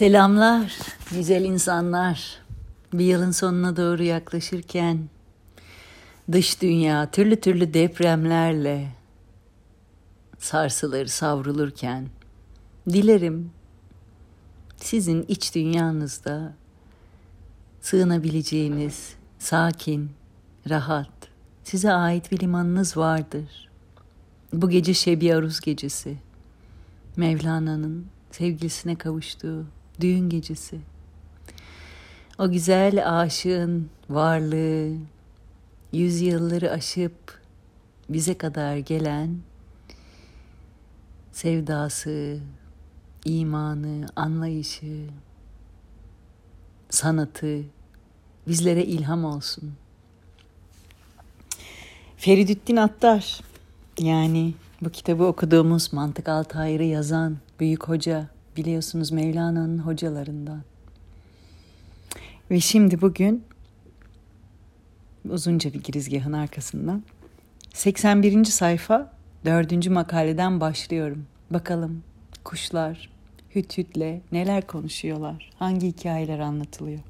Selamlar güzel insanlar. Bir yılın sonuna doğru yaklaşırken dış dünya türlü türlü depremlerle sarsılır, savrulurken dilerim sizin iç dünyanızda sığınabileceğiniz sakin, rahat, size ait bir limanınız vardır. Bu gece Şebi Aruz gecesi. Mevlana'nın sevgilisine kavuştuğu düğün gecesi. O güzel aşığın varlığı, yüzyılları aşıp bize kadar gelen sevdası, imanı, anlayışı, sanatı bizlere ilham olsun. Feridüddin Attar yani bu kitabı okuduğumuz Mantık Altayır'ı yazan büyük hoca biliyorsunuz Mevlana'nın hocalarından. Ve şimdi bugün uzunca bir girizgahın arkasından 81. sayfa 4. makaleden başlıyorum. Bakalım kuşlar hüt hütle neler konuşuyorlar? Hangi hikayeler anlatılıyor?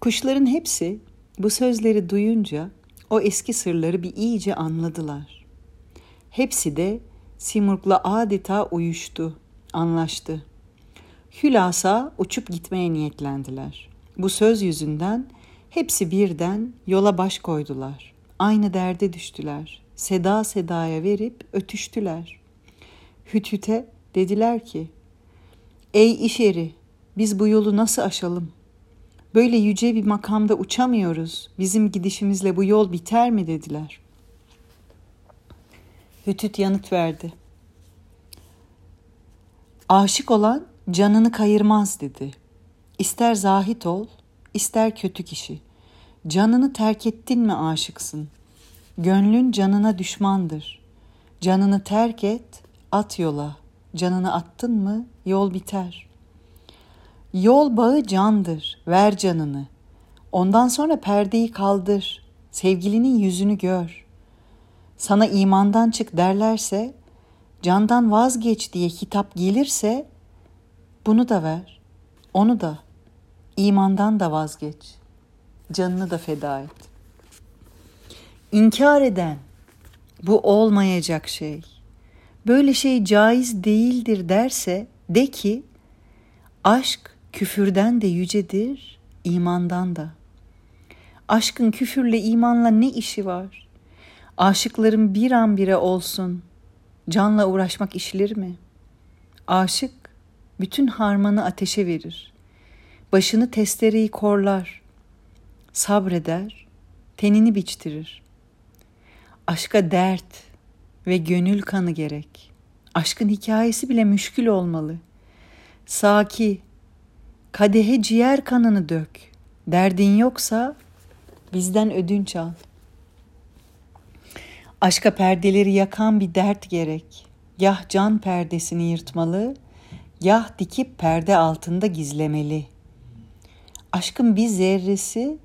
Kuşların hepsi bu sözleri duyunca o eski sırları bir iyice anladılar. Hepsi de Simurg'la adeta uyuştu, anlaştı. Hülasa uçup gitmeye niyetlendiler. Bu söz yüzünden hepsi birden yola baş koydular. Aynı derde düştüler. Seda sedaya verip ötüştüler. Hütüte dediler ki, Ey iş eri, biz bu yolu nasıl aşalım? Böyle yüce bir makamda uçamıyoruz. Bizim gidişimizle bu yol biter mi dediler. Hütüt yanıt verdi. Aşık olan canını kayırmaz dedi. İster zahit ol, ister kötü kişi. Canını terk ettin mi aşıksın? Gönlün canına düşmandır. Canını terk et, at yola. Canını attın mı yol biter. Yol bağı candır, ver canını. Ondan sonra perdeyi kaldır, sevgilinin yüzünü gör. Sana imandan çık derlerse, candan vazgeç diye hitap gelirse, bunu da ver, onu da, imandan da vazgeç, canını da feda et. İnkar eden, bu olmayacak şey, böyle şey caiz değildir derse, de ki, aşk küfürden de yücedir, imandan da. Aşkın küfürle imanla ne işi var? Aşıkların bir an bire olsun, canla uğraşmak işilir mi? Aşık bütün harmanı ateşe verir. Başını testereyi korlar. Sabreder, tenini biçtirir. Aşka dert ve gönül kanı gerek. Aşkın hikayesi bile müşkül olmalı. Saki, kadehe ciğer kanını dök. Derdin yoksa bizden ödünç al. Aşka perdeleri yakan bir dert gerek. Yah can perdesini yırtmalı, yah dikip perde altında gizlemeli. Aşkın bir zerresi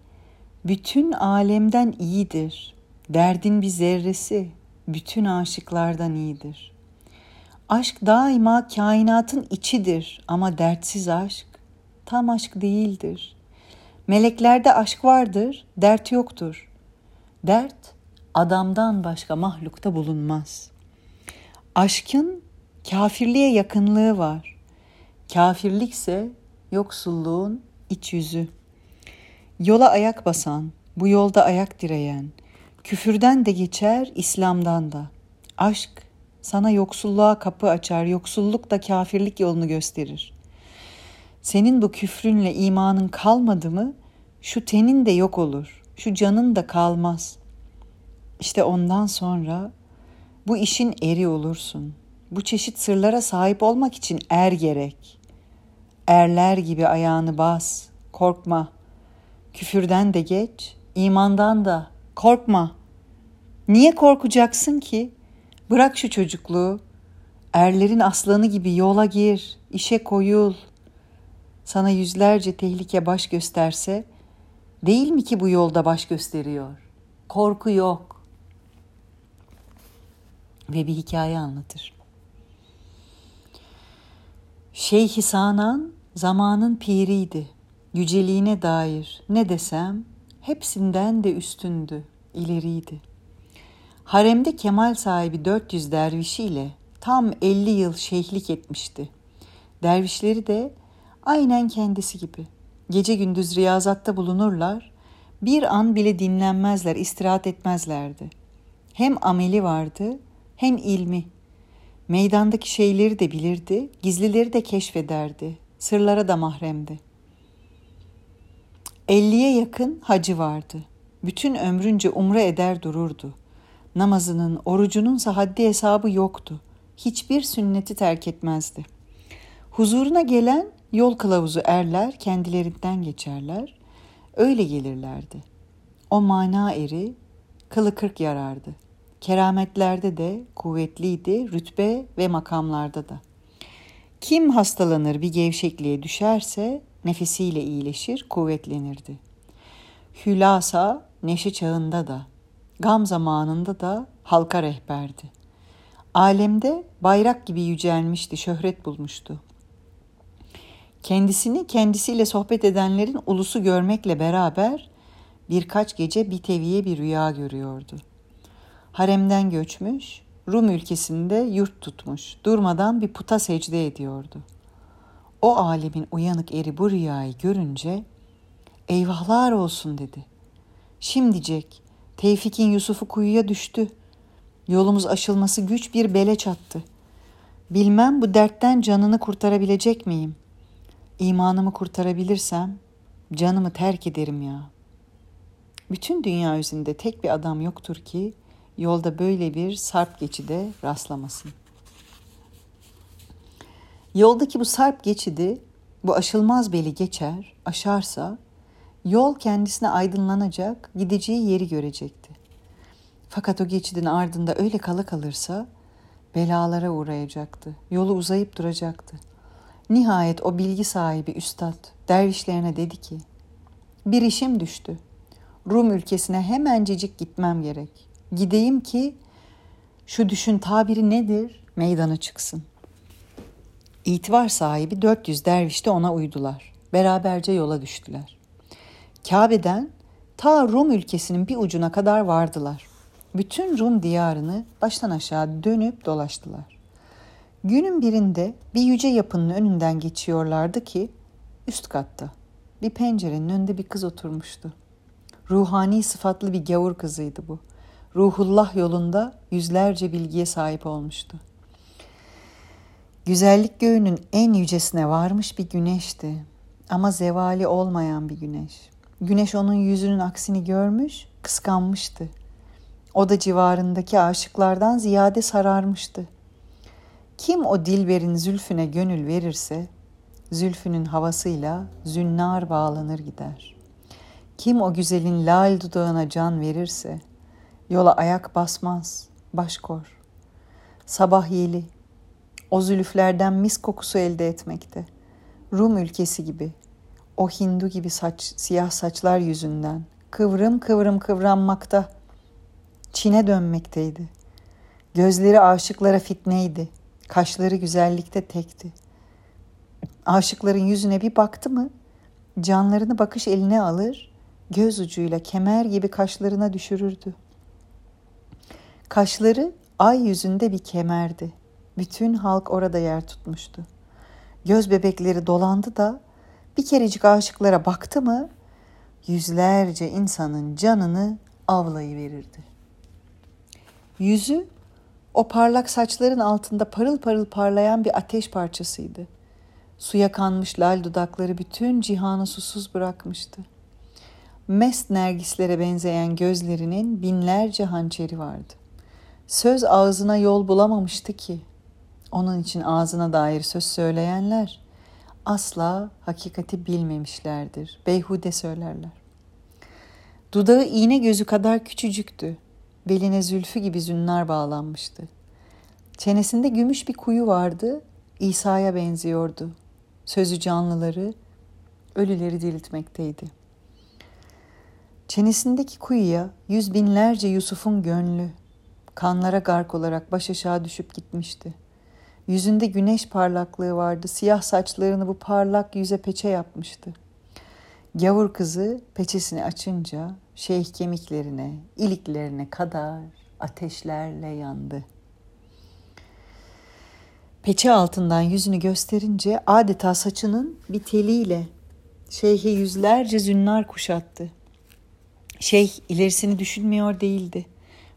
bütün alemden iyidir. Derdin bir zerresi bütün aşıklardan iyidir. Aşk daima kainatın içidir ama dertsiz aşk tam aşk değildir. Meleklerde aşk vardır, dert yoktur. Dert adamdan başka mahlukta bulunmaz. Aşkın kafirliğe yakınlığı var. Kafirlikse yoksulluğun iç yüzü. Yola ayak basan, bu yolda ayak direyen, küfürden de geçer, İslam'dan da. Aşk sana yoksulluğa kapı açar, yoksulluk da kafirlik yolunu gösterir. Senin bu küfrünle imanın kalmadı mı, şu tenin de yok olur, şu canın da kalmaz. İşte ondan sonra bu işin eri olursun. Bu çeşit sırlara sahip olmak için er gerek. Erler gibi ayağını bas, korkma. Küfürden de geç, imandan da korkma. Niye korkacaksın ki? Bırak şu çocukluğu. Erlerin aslanı gibi yola gir, işe koyul. Sana yüzlerce tehlike baş gösterse, değil mi ki bu yolda baş gösteriyor? Korku yok ve bir hikaye anlatır. Şeyh Sanan zamanın piriydi. Yüceliğine dair ne desem hepsinden de üstündü, ileriydi. Haremde kemal sahibi 400 dervişiyle tam 50 yıl şeyhlik etmişti. Dervişleri de aynen kendisi gibi. Gece gündüz riyazatta bulunurlar, bir an bile dinlenmezler, istirahat etmezlerdi. Hem ameli vardı, hem ilmi. Meydandaki şeyleri de bilirdi, gizlileri de keşfederdi, sırlara da mahremdi. Elliye yakın hacı vardı. Bütün ömrünce umre eder dururdu. Namazının, orucununsa haddi hesabı yoktu. Hiçbir sünneti terk etmezdi. Huzuruna gelen yol kılavuzu erler kendilerinden geçerler. Öyle gelirlerdi. O mana eri kılı kırk yarardı. Kerametlerde de kuvvetliydi, rütbe ve makamlarda da. Kim hastalanır bir gevşekliğe düşerse nefesiyle iyileşir, kuvvetlenirdi. Hülasa neşe çağında da, gam zamanında da halka rehberdi. Alemde bayrak gibi yücelmişti, şöhret bulmuştu. Kendisini kendisiyle sohbet edenlerin ulusu görmekle beraber birkaç gece bir teviye bir rüya görüyordu. Haremden göçmüş, Rum ülkesinde yurt tutmuş, durmadan bir puta secde ediyordu. O alemin uyanık eri bu rüyayı görünce eyvahlar olsun dedi. Şimdicek Tevfik'in Yusuf'u kuyuya düştü. Yolumuz aşılması güç bir bele çattı. Bilmem bu dertten canını kurtarabilecek miyim? İmanımı kurtarabilirsem canımı terk ederim ya. Bütün dünya üzerinde tek bir adam yoktur ki yolda böyle bir sarp geçide rastlamasın. Yoldaki bu sarp geçidi bu aşılmaz beli geçer, aşarsa yol kendisine aydınlanacak, gideceği yeri görecekti. Fakat o geçidin ardında öyle kala kalırsa belalara uğrayacaktı. Yolu uzayıp duracaktı. Nihayet o bilgi sahibi üstad dervişlerine dedi ki, bir işim düştü. Rum ülkesine hemencecik gitmem gerek. Gideyim ki şu düşün tabiri nedir? Meydana çıksın. İtibar sahibi 400 derviş de ona uydular. Beraberce yola düştüler. Kabe'den ta Rum ülkesinin bir ucuna kadar vardılar. Bütün Rum diyarını baştan aşağı dönüp dolaştılar. Günün birinde bir yüce yapının önünden geçiyorlardı ki üst katta bir pencerenin önünde bir kız oturmuştu. Ruhani sıfatlı bir gavur kızıydı bu. Ruhullah yolunda yüzlerce bilgiye sahip olmuştu. Güzellik göğünün en yücesine varmış bir güneşti. Ama zevali olmayan bir güneş. Güneş onun yüzünün aksini görmüş, kıskanmıştı. O da civarındaki aşıklardan ziyade sararmıştı. Kim o dilberin zülfüne gönül verirse, zülfünün havasıyla zünnar bağlanır gider. Kim o güzelin lal dudağına can verirse, yola ayak basmaz, baş kor. Sabah yeli, o zülüflerden mis kokusu elde etmekte. Rum ülkesi gibi, o Hindu gibi saç, siyah saçlar yüzünden kıvrım kıvrım kıvranmakta. Çin'e dönmekteydi. Gözleri aşıklara fitneydi. Kaşları güzellikte tekti. Aşıkların yüzüne bir baktı mı canlarını bakış eline alır, göz ucuyla kemer gibi kaşlarına düşürürdü. Kaşları ay yüzünde bir kemerdi. Bütün halk orada yer tutmuştu. Göz bebekleri dolandı da bir kerecik aşıklara baktı mı yüzlerce insanın canını avlayıverirdi. Yüzü o parlak saçların altında parıl parıl parlayan bir ateş parçasıydı. Suya kanmış lal dudakları bütün cihanı susuz bırakmıştı. Mest nergislere benzeyen gözlerinin binlerce hançeri vardı. Söz ağzına yol bulamamıştı ki. Onun için ağzına dair söz söyleyenler asla hakikati bilmemişlerdir. Beyhude söylerler. Dudağı iğne gözü kadar küçücüktü. Beline zülfü gibi zünnar bağlanmıştı. Çenesinde gümüş bir kuyu vardı. İsa'ya benziyordu. Sözü canlıları, ölüleri diriltmekteydi. Çenesindeki kuyuya yüz binlerce Yusuf'un gönlü kanlara gark olarak baş aşağı düşüp gitmişti. Yüzünde güneş parlaklığı vardı. Siyah saçlarını bu parlak yüze peçe yapmıştı. Gavur kızı peçesini açınca şeyh kemiklerine, iliklerine kadar ateşlerle yandı. Peçe altından yüzünü gösterince adeta saçının bir teliyle şeyhe yüzlerce zünnar kuşattı. Şeyh ilerisini düşünmüyor değildi.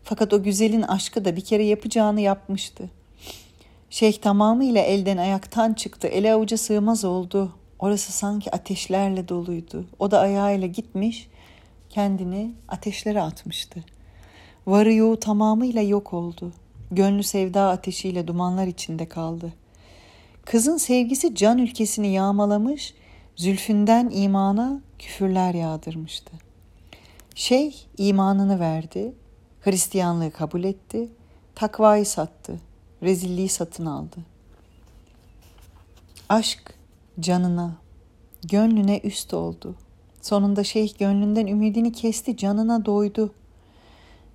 Fakat o güzelin aşkı da bir kere yapacağını yapmıştı. Şeyh tamamıyla elden ayaktan çıktı. Ele avuca sığmaz oldu. Orası sanki ateşlerle doluydu. O da ayağıyla gitmiş, kendini ateşlere atmıştı. Varı yoğu tamamıyla yok oldu. Gönlü sevda ateşiyle dumanlar içinde kaldı. Kızın sevgisi can ülkesini yağmalamış, zülfünden imana küfürler yağdırmıştı. Şeyh imanını verdi, Hristiyanlığı kabul etti, takvayı sattı, rezilliği satın aldı. Aşk canına, gönlüne üst oldu. Sonunda şeyh gönlünden ümidini kesti, canına doydu.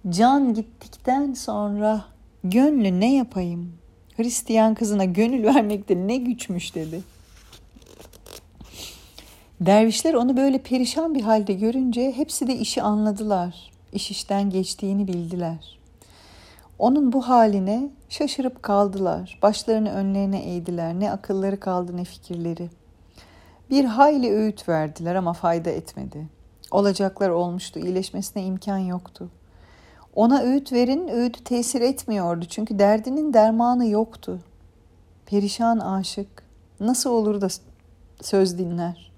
Can gittikten sonra gönlü ne yapayım? Hristiyan kızına gönül vermekte ne güçmüş dedi. Dervişler onu böyle perişan bir halde görünce hepsi de işi anladılar. İş işten geçtiğini bildiler. Onun bu haline şaşırıp kaldılar. Başlarını önlerine eğdiler. Ne akılları kaldı ne fikirleri. Bir hayli öğüt verdiler ama fayda etmedi. Olacaklar olmuştu, iyileşmesine imkan yoktu. Ona öğüt verin, öğütü tesir etmiyordu çünkü derdinin dermanı yoktu. Perişan aşık nasıl olur da söz dinler?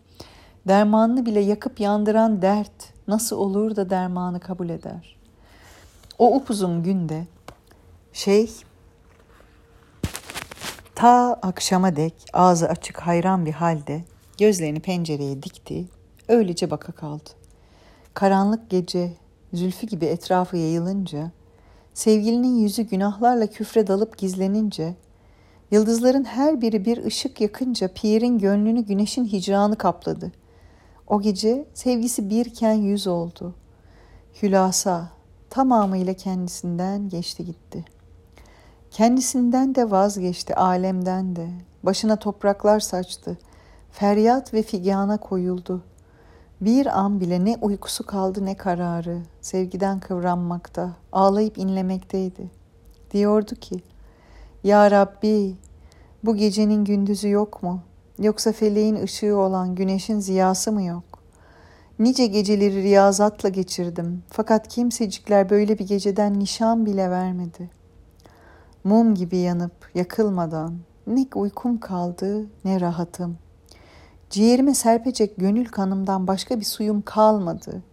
Dermanını bile yakıp yandıran dert nasıl olur da dermanı kabul eder? O upuzun günde şey ta akşama dek ağzı açık hayran bir halde gözlerini pencereye dikti, öylece baka kaldı. Karanlık gece zülfü gibi etrafı yayılınca, sevgilinin yüzü günahlarla küfre dalıp gizlenince, yıldızların her biri bir ışık yakınca pirin gönlünü güneşin hicranı kapladı. O gece sevgisi birken yüz oldu. Hülasa tamamıyla kendisinden geçti gitti. Kendisinden de vazgeçti, alemden de. Başına topraklar saçtı. Feryat ve figana koyuldu. Bir an bile ne uykusu kaldı ne kararı. Sevgiden kıvranmakta, ağlayıp inlemekteydi. Diyordu ki, Ya Rabbi, bu gecenin gündüzü yok mu? Yoksa feleğin ışığı olan güneşin ziyası mı yok? Nice geceleri riyazatla geçirdim. Fakat kimsecikler böyle bir geceden nişan bile vermedi. Mum gibi yanıp yakılmadan ne uykum kaldı ne rahatım. Ciğerime serpecek gönül kanımdan başka bir suyum kalmadı.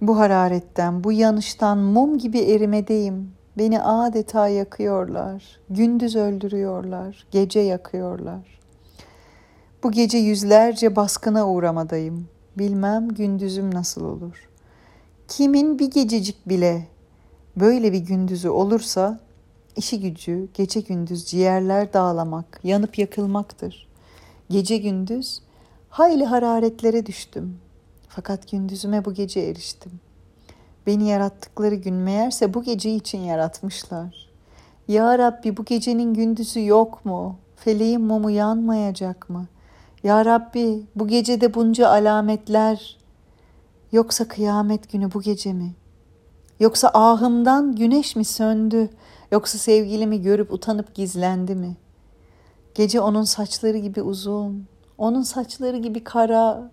Bu hararetten, bu yanıştan mum gibi erimedeyim. Beni adeta yakıyorlar. Gündüz öldürüyorlar, gece yakıyorlar. Bu gece yüzlerce baskına uğramadayım. Bilmem gündüzüm nasıl olur. Kimin bir gececik bile böyle bir gündüzü olursa işi gücü gece gündüz ciğerler dağlamak, yanıp yakılmaktır. Gece gündüz hayli hararetlere düştüm. Fakat gündüzüme bu gece eriştim. Beni yarattıkları gün meğerse bu gece için yaratmışlar. Ya Rabbi bu gecenin gündüzü yok mu? Feleğin mumu yanmayacak mı? Ya Rabbi bu gecede bunca alametler yoksa kıyamet günü bu gece mi? Yoksa ahımdan güneş mi söndü? Yoksa sevgilimi görüp utanıp gizlendi mi?'' Gece onun saçları gibi uzun, onun saçları gibi kara.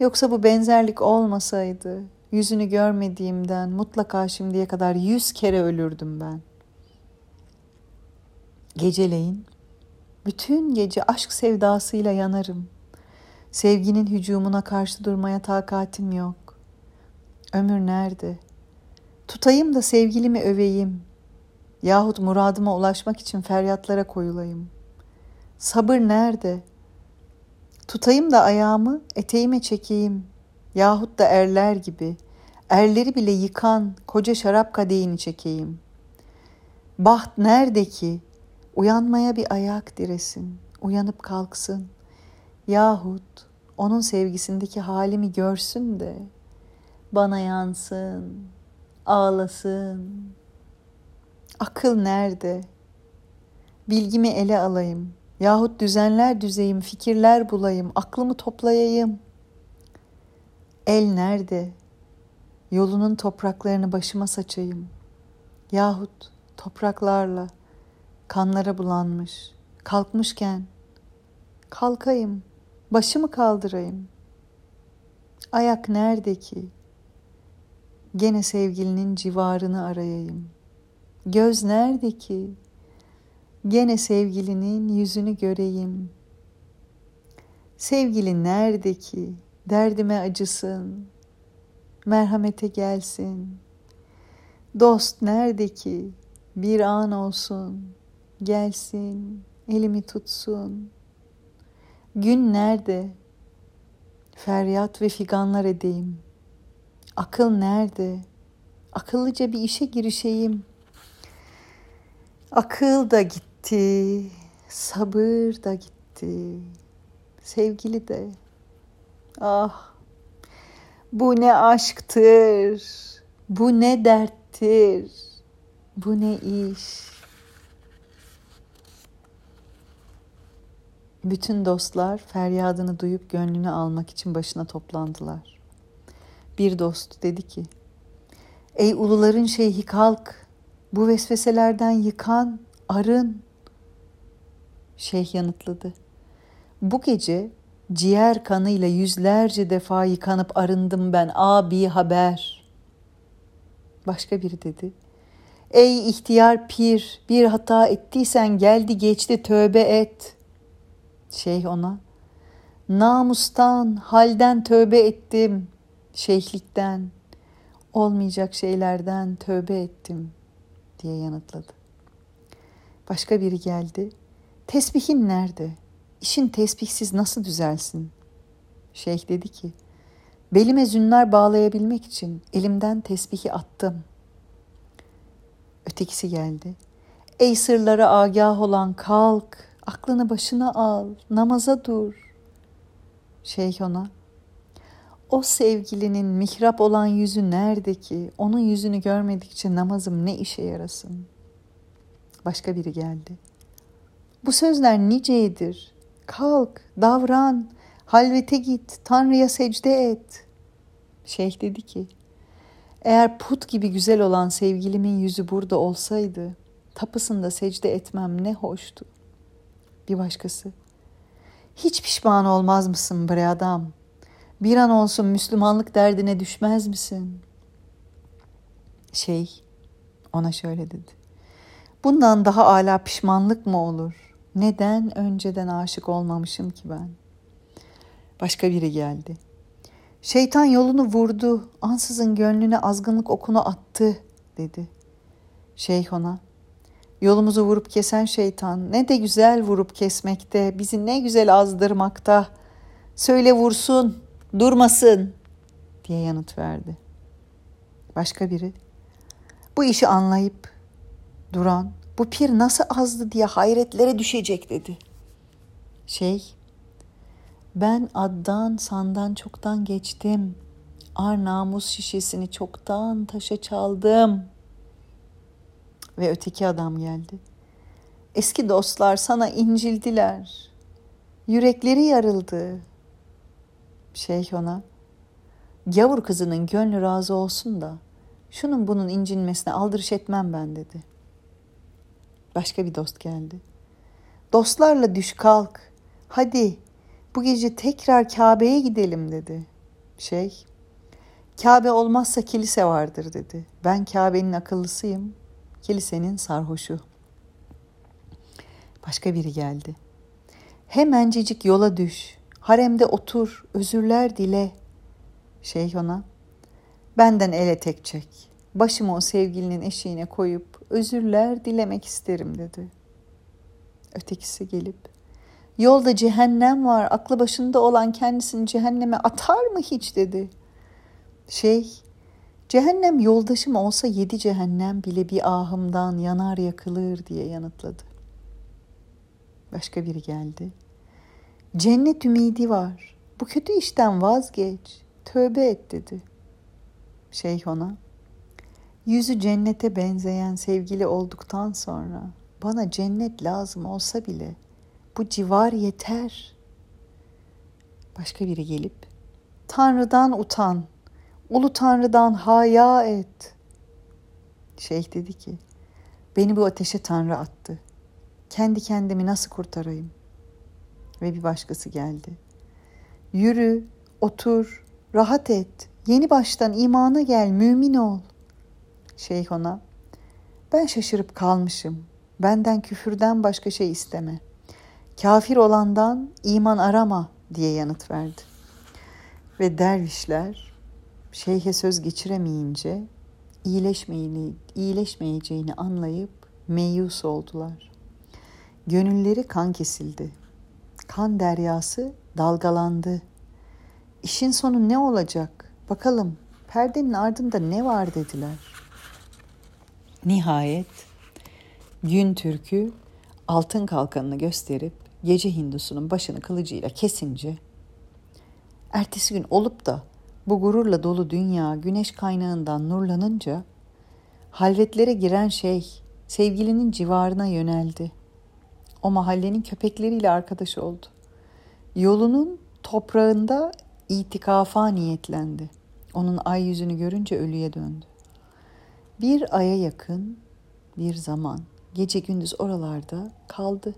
Yoksa bu benzerlik olmasaydı yüzünü görmediğimden mutlaka şimdiye kadar yüz kere ölürdüm ben. Geceleyin bütün gece aşk sevdasıyla yanarım. Sevginin hücumuna karşı durmaya takatim yok. Ömür nerede? Tutayım da sevgilimi öveyim. Yahut muradıma ulaşmak için feryatlara koyulayım. Sabır nerede? Tutayım da ayağımı eteğime çekeyim. Yahut da erler gibi, erleri bile yıkan koca şarap kadehini çekeyim. Baht nerede ki? Uyanmaya bir ayak diresin, uyanıp kalksın. Yahut onun sevgisindeki halimi görsün de bana yansın, ağlasın. Akıl nerede? Bilgimi ele alayım. Yahut düzenler düzeyim, fikirler bulayım, aklımı toplayayım. El nerede? Yolunun topraklarını başıma saçayım. Yahut topraklarla kanlara bulanmış, kalkmışken kalkayım, başımı kaldırayım. Ayak nerede ki? Gene sevgilinin civarını arayayım. Göz nerede ki? Gene sevgilinin yüzünü göreyim. Sevgili nerede ki? Derdime acısın. Merhamete gelsin. Dost nerede ki? Bir an olsun. Gelsin, elimi tutsun. Gün nerede? Feryat ve figanlar edeyim. Akıl nerede? Akıllıca bir işe girişeyim. Akıl da gitti, sabır da gitti, sevgili de. Ah, bu ne aşktır, bu ne derttir, bu ne iş. Bütün dostlar feryadını duyup gönlünü almak için başına toplandılar. Bir dost dedi ki, Ey uluların şeyhi kalk, bu vesveselerden yıkan, arın. Şeyh yanıtladı. Bu gece ciğer kanıyla yüzlerce defa yıkanıp arındım ben abi haber. Başka biri dedi. Ey ihtiyar pir bir hata ettiysen geldi geçti tövbe et. Şeyh ona namustan halden tövbe ettim şeyhlikten olmayacak şeylerden tövbe ettim diye yanıtladı. Başka biri geldi. Tesbihin nerede? İşin tesbihsiz nasıl düzelsin? Şeyh dedi ki, belime zünler bağlayabilmek için elimden tesbihi attım. Ötekisi geldi. Ey sırlara agah olan kalk, aklını başına al, namaza dur. Şeyh ona, o sevgilinin mihrap olan yüzü nerede ki? Onun yüzünü görmedikçe namazım ne işe yarasın? Başka biri geldi. Bu sözler nicedir. Kalk, davran, halvete git, Tanrı'ya secde et. Şeyh dedi ki, eğer put gibi güzel olan sevgilimin yüzü burada olsaydı, tapısında secde etmem ne hoştu. Bir başkası, hiç pişman olmaz mısın bre adam? Bir an olsun Müslümanlık derdine düşmez misin? Şey ona şöyle dedi. Bundan daha ala pişmanlık mı olur? Neden önceden aşık olmamışım ki ben? Başka biri geldi. Şeytan yolunu vurdu, ansızın gönlüne azgınlık okunu attı dedi. Şeyh ona, yolumuzu vurup kesen şeytan ne de güzel vurup kesmekte, bizi ne güzel azdırmakta. Söyle vursun, durmasın diye yanıt verdi. Başka biri, bu işi anlayıp duran, bu pir nasıl azdı diye hayretlere düşecek dedi. Şey, ben addan sandan çoktan geçtim. Ar namus şişesini çoktan taşa çaldım. Ve öteki adam geldi. Eski dostlar sana incildiler. Yürekleri yarıldı. Şeyh ona, gavur kızının gönlü razı olsun da şunun bunun incinmesine aldırış etmem ben dedi. Başka bir dost geldi. Dostlarla düş kalk. Hadi bu gece tekrar Kabe'ye gidelim dedi. Şey, Kabe olmazsa kilise vardır dedi. Ben Kabe'nin akıllısıyım, kilisenin sarhoşu. Başka biri geldi. Hemencecik yola düş, haremde otur, özürler dile. Şeyh ona, benden ele tek çek. Başımı o sevgilinin eşiğine koyup özürler dilemek isterim dedi. Ötekisi gelip, Yolda cehennem var. Aklı başında olan kendisini cehenneme atar mı hiç dedi. Şey, cehennem yoldaşım olsa yedi cehennem bile bir ahımdan yanar yakılır diye yanıtladı. Başka biri geldi. Cennet ümidi var. Bu kötü işten vazgeç. Tövbe et dedi. Şeyh ona, yüzü cennete benzeyen sevgili olduktan sonra bana cennet lazım olsa bile bu civar yeter. Başka biri gelip Tanrı'dan utan, ulu Tanrı'dan haya et. Şeyh dedi ki, beni bu ateşe Tanrı attı. Kendi kendimi nasıl kurtarayım? Ve bir başkası geldi. Yürü, otur, rahat et. Yeni baştan imana gel, mümin ol. Şeyh ona, ben şaşırıp kalmışım. Benden küfürden başka şey isteme. Kafir olandan iman arama diye yanıt verdi. Ve dervişler şeyhe söz geçiremeyince iyileşmeyeceğini anlayıp meyus oldular. Gönülleri kan kesildi. Kan deryası dalgalandı. İşin sonu ne olacak? Bakalım perdenin ardında ne var dediler. Nihayet gün türkü altın kalkanını gösterip gece hindusunun başını kılıcıyla kesince ertesi gün olup da bu gururla dolu dünya güneş kaynağından nurlanınca halvetlere giren şey sevgilinin civarına yöneldi. O mahallenin köpekleriyle arkadaş oldu. Yolunun toprağında itikafa niyetlendi. Onun ay yüzünü görünce ölüye döndü. Bir aya yakın bir zaman gece gündüz oralarda kaldı.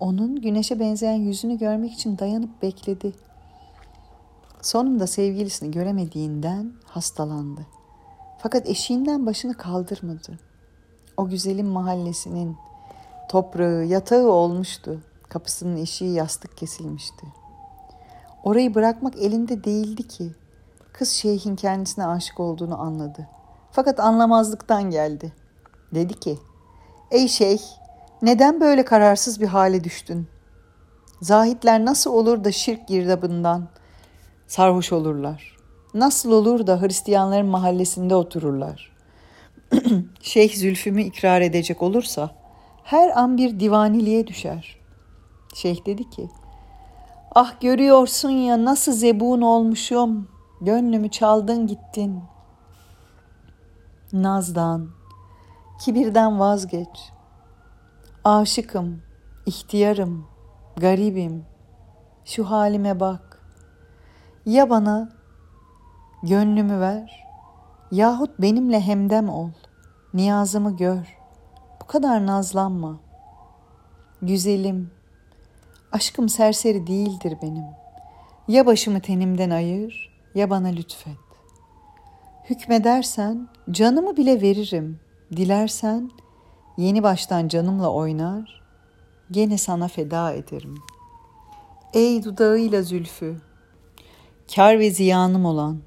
Onun güneşe benzeyen yüzünü görmek için dayanıp bekledi. Sonunda sevgilisini göremediğinden hastalandı. Fakat eşiğinden başını kaldırmadı. O güzelim mahallesinin toprağı, yatağı olmuştu. Kapısının eşiği yastık kesilmişti. Orayı bırakmak elinde değildi ki. Kız şeyhin kendisine aşık olduğunu anladı. Fakat anlamazlıktan geldi. Dedi ki, ey şeyh neden böyle kararsız bir hale düştün? Zahitler nasıl olur da şirk girdabından sarhoş olurlar? Nasıl olur da Hristiyanların mahallesinde otururlar? Şeyh Zülfüm'ü ikrar edecek olursa her an bir divaniliğe düşer. Şeyh dedi ki, ah görüyorsun ya nasıl zebun olmuşum, gönlümü çaldın gittin. Nazdan, kibirden vazgeç. Aşıkım, ihtiyarım, garibim. Şu halime bak. Ya bana gönlümü ver yahut benimle hemdem ol. Niyazımı gör. Bu kadar nazlanma. Güzelim, aşkım serseri değildir benim. Ya başımı tenimden ayır ya bana lütfet. Hükmedersen canımı bile veririm. Dilersen yeni baştan canımla oynar, gene sana feda ederim. Ey dudağıyla zülfü, kar ve ziyanım olan,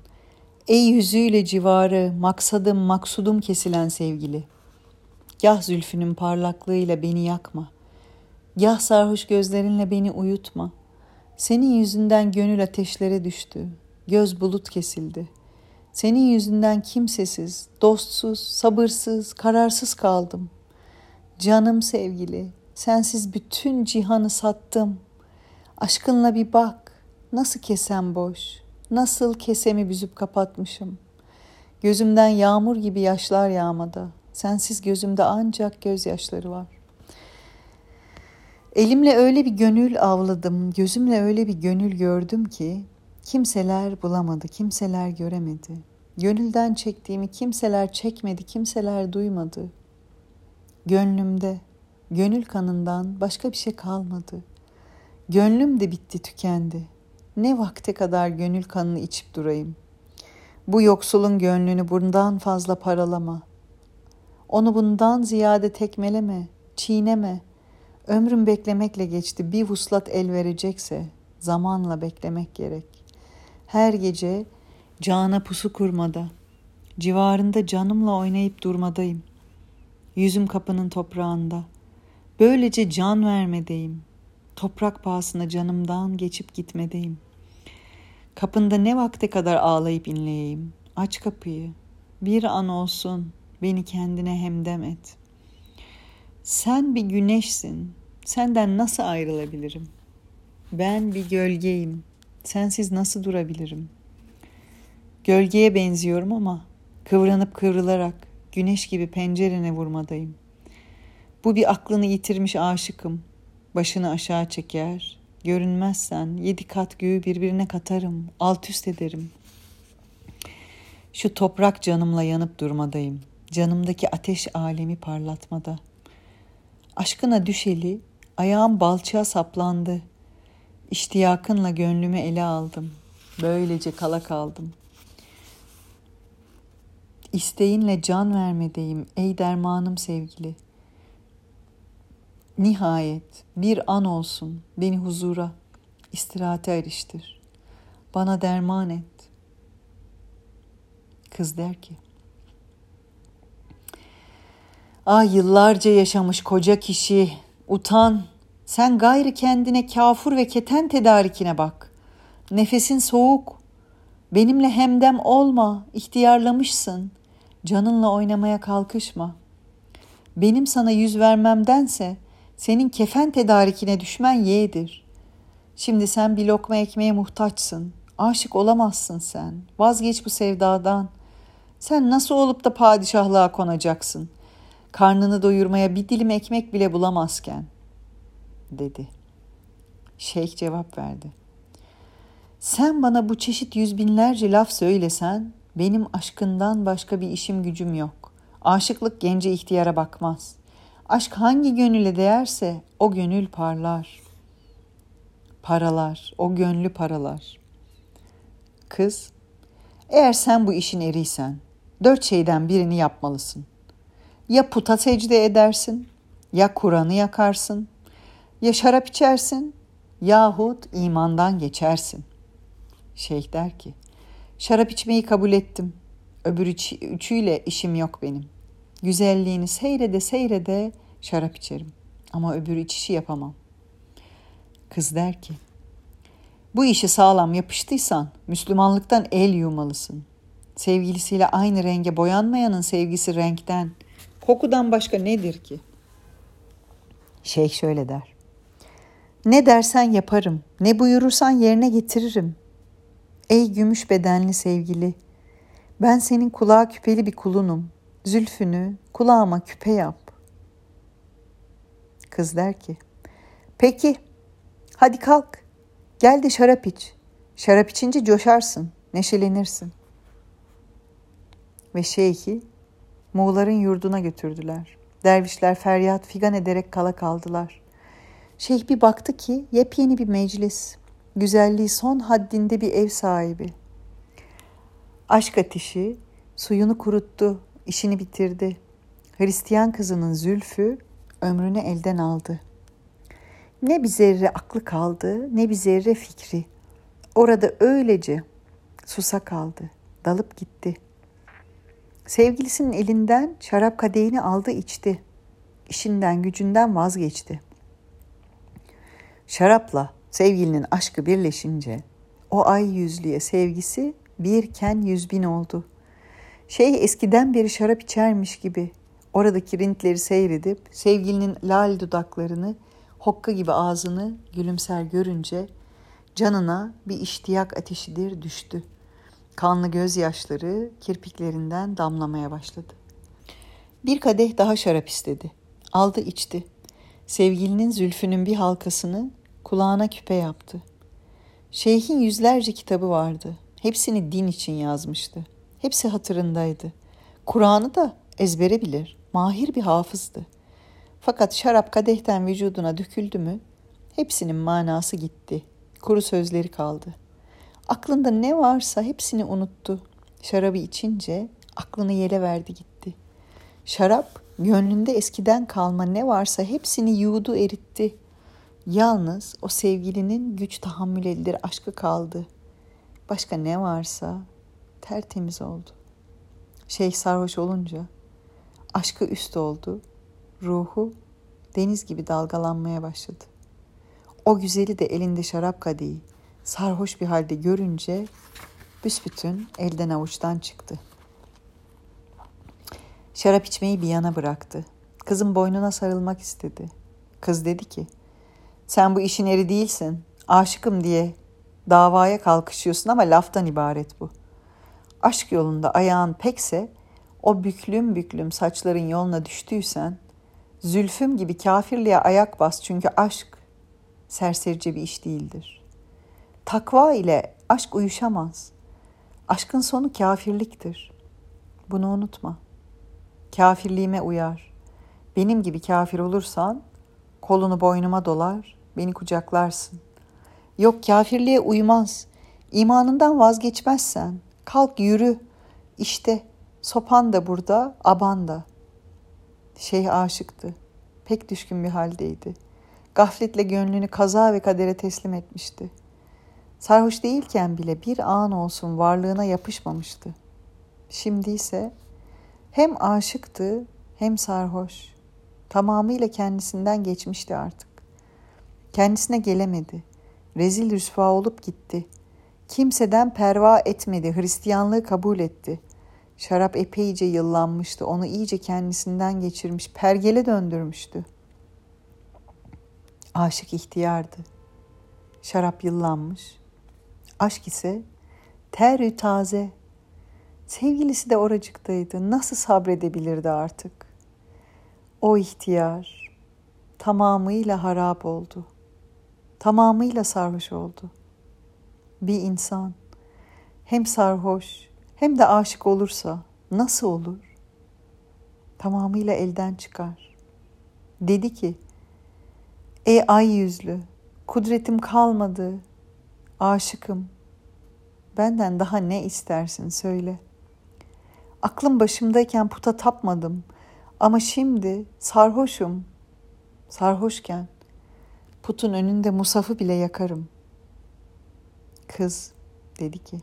ey yüzüyle civarı, maksadım maksudum kesilen sevgili. Gah zülfünün parlaklığıyla beni yakma, gah sarhoş gözlerinle beni uyutma. Senin yüzünden gönül ateşlere düştü, göz bulut kesildi. Senin yüzünden kimsesiz, dostsuz, sabırsız, kararsız kaldım. Canım sevgili, sensiz bütün cihanı sattım. Aşkınla bir bak, nasıl kesem boş, nasıl kesemi büzüp kapatmışım. Gözümden yağmur gibi yaşlar yağmada, sensiz gözümde ancak gözyaşları var. Elimle öyle bir gönül avladım, gözümle öyle bir gönül gördüm ki kimseler bulamadı, kimseler göremedi. Gönülden çektiğimi kimseler çekmedi, kimseler duymadı.'' Gönlümde, gönül kanından başka bir şey kalmadı. Gönlüm de bitti, tükendi. Ne vakte kadar gönül kanını içip durayım. Bu yoksulun gönlünü bundan fazla paralama. Onu bundan ziyade tekmeleme, çiğneme. Ömrüm beklemekle geçti. Bir vuslat el verecekse zamanla beklemek gerek. Her gece cana pusu kurmada, civarında canımla oynayıp durmadayım.'' Yüzüm kapının toprağında. Böylece can vermedeyim. Toprak pahasına canımdan geçip gitmedeyim. Kapında ne vakte kadar ağlayıp inleyeyim. Aç kapıyı. Bir an olsun beni kendine hemdem et. Sen bir güneşsin. Senden nasıl ayrılabilirim? Ben bir gölgeyim. Sensiz nasıl durabilirim? Gölgeye benziyorum ama kıvranıp kıvrılarak güneş gibi pencerene vurmadayım. Bu bir aklını yitirmiş aşıkım. Başını aşağı çeker. Görünmezsen yedi kat göğü birbirine katarım. Alt üst ederim. Şu toprak canımla yanıp durmadayım. Canımdaki ateş alemi parlatmada. Aşkına düşeli, ayağım balçığa saplandı. İştiyakınla gönlümü ele aldım. Böylece kala kaldım. İsteğinle can vermedeyim ey dermanım sevgili. Nihayet bir an olsun beni huzura, istirahate eriştir. Bana derman et. Kız der ki, Ah yıllarca yaşamış koca kişi, utan, sen gayrı kendine kafur ve keten tedarikine bak. Nefesin soğuk, benimle hemdem olma, ihtiyarlamışsın, canınla oynamaya kalkışma. Benim sana yüz vermemdense senin kefen tedarikine düşmen yeğdir. Şimdi sen bir lokma ekmeğe muhtaçsın. Aşık olamazsın sen. Vazgeç bu sevdadan. Sen nasıl olup da padişahlığa konacaksın? Karnını doyurmaya bir dilim ekmek bile bulamazken, dedi. Şeyh cevap verdi. Sen bana bu çeşit yüz binlerce laf söylesen, benim aşkından başka bir işim gücüm yok. Aşıklık gence ihtiyara bakmaz. Aşk hangi gönüle değerse o gönül parlar. Paralar, o gönlü paralar. Kız, eğer sen bu işin eriysen, dört şeyden birini yapmalısın. Ya puta secde edersin, ya Kur'an'ı yakarsın, ya şarap içersin, yahut imandan geçersin. Şeyh der ki, şarap içmeyi kabul ettim. Öbür üç, üçüyle işim yok benim. Güzelliğini seyrede seyrede şarap içerim. Ama öbür içişi yapamam. Kız der ki, bu işi sağlam yapıştıysan Müslümanlıktan el yumalısın. Sevgilisiyle aynı renge boyanmayanın sevgisi renkten, kokudan başka nedir ki? Şeyh şöyle der. Ne dersen yaparım, ne buyurursan yerine getiririm. Ey gümüş bedenli sevgili, ben senin kulağa küpeli bir kulunum. Zülfünü kulağıma küpe yap. Kız der ki, peki hadi kalk, gel de şarap iç. Şarap içince coşarsın, neşelenirsin. Ve şeyhi Moğolların yurduna götürdüler. Dervişler feryat figan ederek kala kaldılar. Şeyh bir baktı ki yepyeni bir meclis. Güzelliği son haddinde bir ev sahibi. Aşk ateşi suyunu kuruttu, işini bitirdi. Hristiyan kızının zülfü ömrünü elden aldı. Ne bir zerre aklı kaldı, ne bir zerre fikri. Orada öylece susa kaldı, dalıp gitti. Sevgilisinin elinden şarap kadehini aldı içti. İşinden gücünden vazgeçti. Şarapla sevgilinin aşkı birleşince o ay yüzlüye sevgisi birken yüz bin oldu. Şey eskiden beri şarap içermiş gibi oradaki rintleri seyredip sevgilinin lal dudaklarını, hokka gibi ağzını gülümser görünce canına bir iştiyak ateşidir düştü. Kanlı gözyaşları kirpiklerinden damlamaya başladı. Bir kadeh daha şarap istedi. Aldı içti. Sevgilinin zülfünün bir halkasını kulağına küpe yaptı. Şeyhin yüzlerce kitabı vardı. Hepsini din için yazmıştı. Hepsi hatırındaydı. Kur'an'ı da ezbere bilir. Mahir bir hafızdı. Fakat şarap kadehten vücuduna döküldü mü hepsinin manası gitti. Kuru sözleri kaldı. Aklında ne varsa hepsini unuttu. Şarabı içince aklını yele verdi gitti. Şarap gönlünde eskiden kalma ne varsa hepsini yudu eritti. Yalnız o sevgilinin güç tahammül edilir aşkı kaldı. Başka ne varsa tertemiz oldu. Şeyh sarhoş olunca aşkı üst oldu. Ruhu deniz gibi dalgalanmaya başladı. O güzeli de elinde şarap kadehi sarhoş bir halde görünce büsbütün elden avuçtan çıktı. Şarap içmeyi bir yana bıraktı. Kızın boynuna sarılmak istedi. Kız dedi ki, sen bu işin eri değilsin. Aşıkım diye davaya kalkışıyorsun ama laftan ibaret bu. Aşk yolunda ayağın pekse o büklüm büklüm saçların yoluna düştüysen, Zülfüm gibi kafirliğe ayak bas çünkü aşk serserice bir iş değildir. Takva ile aşk uyuşamaz. Aşkın sonu kafirliktir. Bunu unutma. Kafirliğime uyar. Benim gibi kafir olursan kolunu boynuma dolar, beni kucaklarsın. Yok kafirliğe uymaz. İmanından vazgeçmezsen kalk yürü. İşte sopan da burada, aban da. Şeyh aşıktı. Pek düşkün bir haldeydi. Gafletle gönlünü kaza ve kadere teslim etmişti. Sarhoş değilken bile bir an olsun varlığına yapışmamıştı. Şimdi ise hem aşıktı hem sarhoş. Tamamıyla kendisinden geçmişti artık. Kendisine gelemedi. Rezil rüsva olup gitti. Kimseden perva etmedi, Hristiyanlığı kabul etti. Şarap epeyce yıllanmıştı, onu iyice kendisinden geçirmiş, pergele döndürmüştü. Aşık ihtiyardı. Şarap yıllanmış. Aşk ise terü taze. Sevgilisi de oracıktaydı. Nasıl sabredebilirdi artık? O ihtiyar tamamıyla harap oldu. Tamamıyla sarhoş oldu. Bir insan hem sarhoş hem de aşık olursa nasıl olur? Tamamıyla elden çıkar. Dedi ki, Ey ay yüzlü, kudretim kalmadı, aşıkım. Benden daha ne istersin söyle. Aklım başımdayken puta tapmadım ama şimdi sarhoşum. Sarhoşken putun önünde musafı bile yakarım. Kız dedi ki,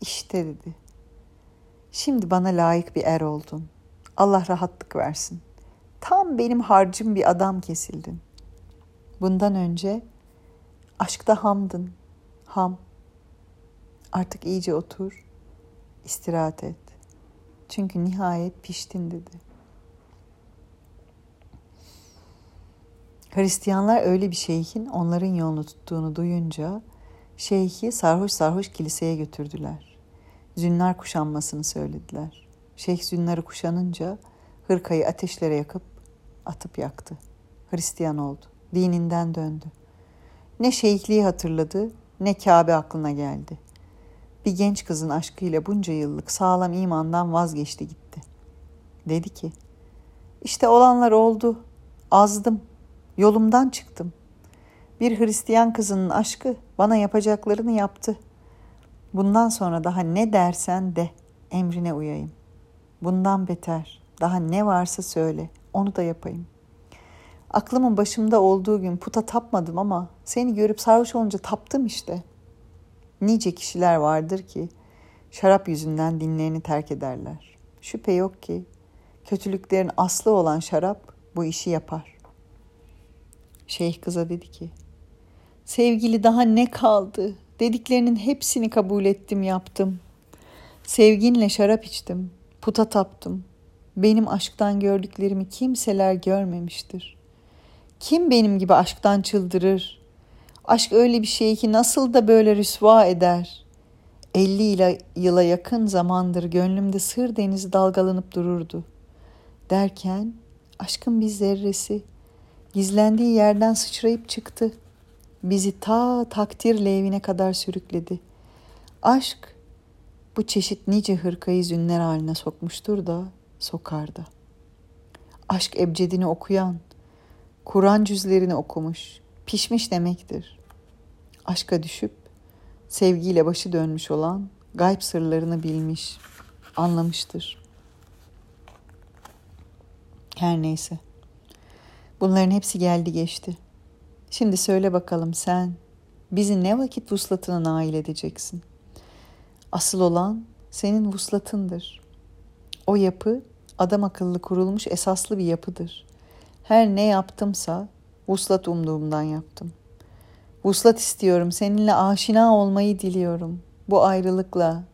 işte dedi. Şimdi bana layık bir er oldun. Allah rahatlık versin. Tam benim harcım bir adam kesildin. Bundan önce aşkta hamdın. Ham. Artık iyice otur, istirahat et. Çünkü nihayet piştin dedi. Hristiyanlar öyle bir şeyhin onların yolunu tuttuğunu duyunca şeyhi sarhoş sarhoş kiliseye götürdüler. Zünnar kuşanmasını söylediler. Şeyh zünnarı kuşanınca hırkayı ateşlere yakıp atıp yaktı. Hristiyan oldu. Dininden döndü. Ne şeyhliği hatırladı ne Kabe aklına geldi. Bir genç kızın aşkıyla bunca yıllık sağlam imandan vazgeçti gitti. Dedi ki, işte olanlar oldu, azdım, yolumdan çıktım. Bir Hristiyan kızının aşkı bana yapacaklarını yaptı. Bundan sonra daha ne dersen de emrine uyayım. Bundan beter, daha ne varsa söyle, onu da yapayım. Aklımın başımda olduğu gün puta tapmadım ama seni görüp sarhoş olunca taptım işte. Nice kişiler vardır ki şarap yüzünden dinlerini terk ederler. Şüphe yok ki kötülüklerin aslı olan şarap bu işi yapar. Şeyh kıza dedi ki, sevgili daha ne kaldı? Dediklerinin hepsini kabul ettim yaptım. Sevginle şarap içtim, puta taptım. Benim aşktan gördüklerimi kimseler görmemiştir.'' Kim benim gibi aşktan çıldırır? Aşk öyle bir şey ki nasıl da böyle rüsva eder. Elli yıla yakın zamandır gönlümde sır denizi dalgalanıp dururdu. Derken aşkın bir zerresi gizlendiği yerden sıçrayıp çıktı. Bizi ta takdir levine kadar sürükledi. Aşk bu çeşit nice hırkayı zünler haline sokmuştur da sokardı. Aşk ebcedini okuyan, Kur'an cüzlerini okumuş, pişmiş demektir. Aşka düşüp sevgiyle başı dönmüş olan gayb sırlarını bilmiş, anlamıştır. Her neyse. Bunların hepsi geldi geçti. Şimdi söyle bakalım sen bizi ne vakit vuslatına nail edeceksin? Asıl olan senin vuslatındır. O yapı adam akıllı kurulmuş esaslı bir yapıdır. Her ne yaptımsa vuslat umduğumdan yaptım. Vuslat istiyorum, seninle aşina olmayı diliyorum. Bu ayrılıkla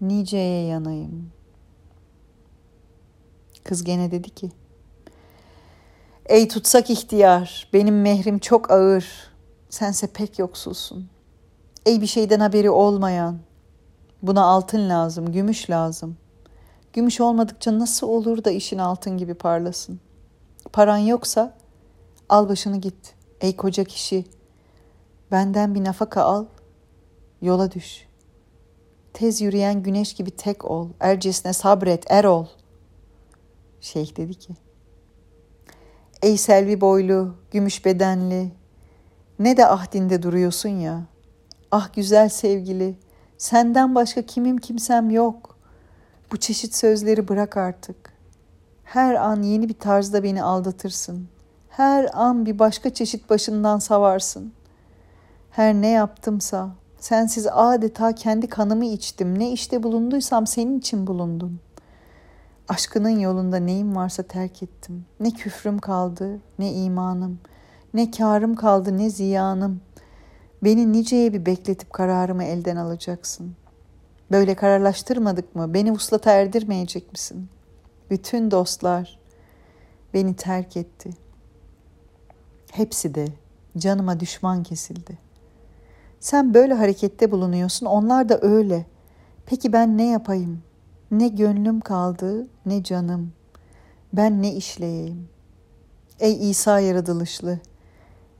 niceye yanayım. Kız gene dedi ki, Ey tutsak ihtiyar, benim mehrim çok ağır, sense pek yoksulsun. Ey bir şeyden haberi olmayan, buna altın lazım, gümüş lazım. Gümüş olmadıkça nasıl olur da işin altın gibi parlasın? paran yoksa al başını git. Ey koca kişi, benden bir nafaka al, yola düş. Tez yürüyen güneş gibi tek ol, ercesine sabret, er ol. Şeyh dedi ki, Ey selvi boylu, gümüş bedenli, ne de ahdinde duruyorsun ya. Ah güzel sevgili, senden başka kimim kimsem yok. Bu çeşit sözleri bırak artık. Her an yeni bir tarzda beni aldatırsın. Her an bir başka çeşit başından savarsın. Her ne yaptımsa sensiz adeta kendi kanımı içtim. Ne işte bulunduysam senin için bulundum. Aşkının yolunda neyim varsa terk ettim. Ne küfrüm kaldı, ne imanım. Ne karım kaldı, ne ziyanım. Beni niceye bir bekletip kararımı elden alacaksın. Böyle kararlaştırmadık mı? Beni uslata erdirmeyecek misin? Bütün dostlar beni terk etti. Hepsi de canıma düşman kesildi. Sen böyle harekette bulunuyorsun, onlar da öyle. Peki ben ne yapayım? Ne gönlüm kaldı, ne canım. Ben ne işleyeyim? Ey İsa yaratılışlı,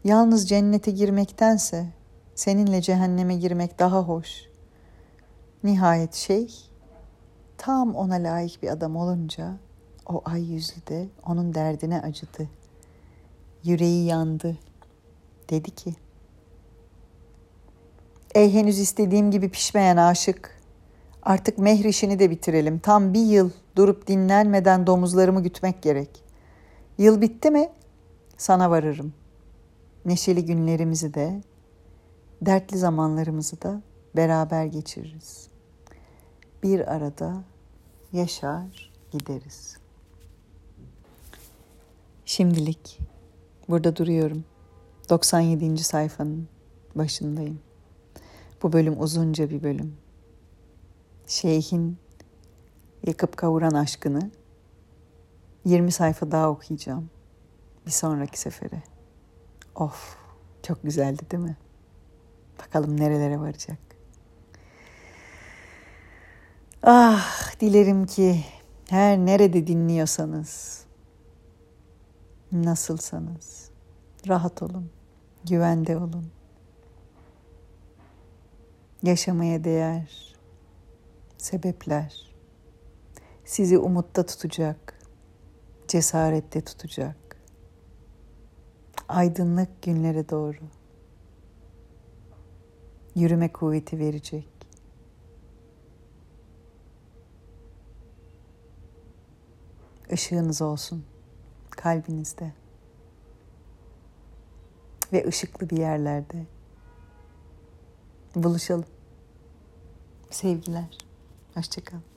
yalnız cennete girmektense seninle cehenneme girmek daha hoş. Nihayet şey, tam ona layık bir adam olunca o ay yüzlü de onun derdine acıdı. Yüreği yandı. Dedi ki, Ey henüz istediğim gibi pişmeyen aşık, artık mehr işini de bitirelim. Tam bir yıl durup dinlenmeden domuzlarımı gütmek gerek. Yıl bitti mi sana varırım. Neşeli günlerimizi de, dertli zamanlarımızı da beraber geçiririz. Bir arada yaşar gideriz. Şimdilik burada duruyorum. 97. sayfanın başındayım. Bu bölüm uzunca bir bölüm. Şeyhin yakıp kavuran aşkını 20 sayfa daha okuyacağım. Bir sonraki sefere. Of, çok güzeldi değil mi? Bakalım nerelere varacak. Ah, dilerim ki her nerede dinliyorsanız, nasılsanız, rahat olun, güvende olun. Yaşamaya değer sebepler sizi umutta tutacak, cesarette tutacak. Aydınlık günlere doğru yürüme kuvveti verecek. Işığınız olsun kalbinizde ve ışıklı bir yerlerde buluşalım. Sevgiler. Hoşçakalın.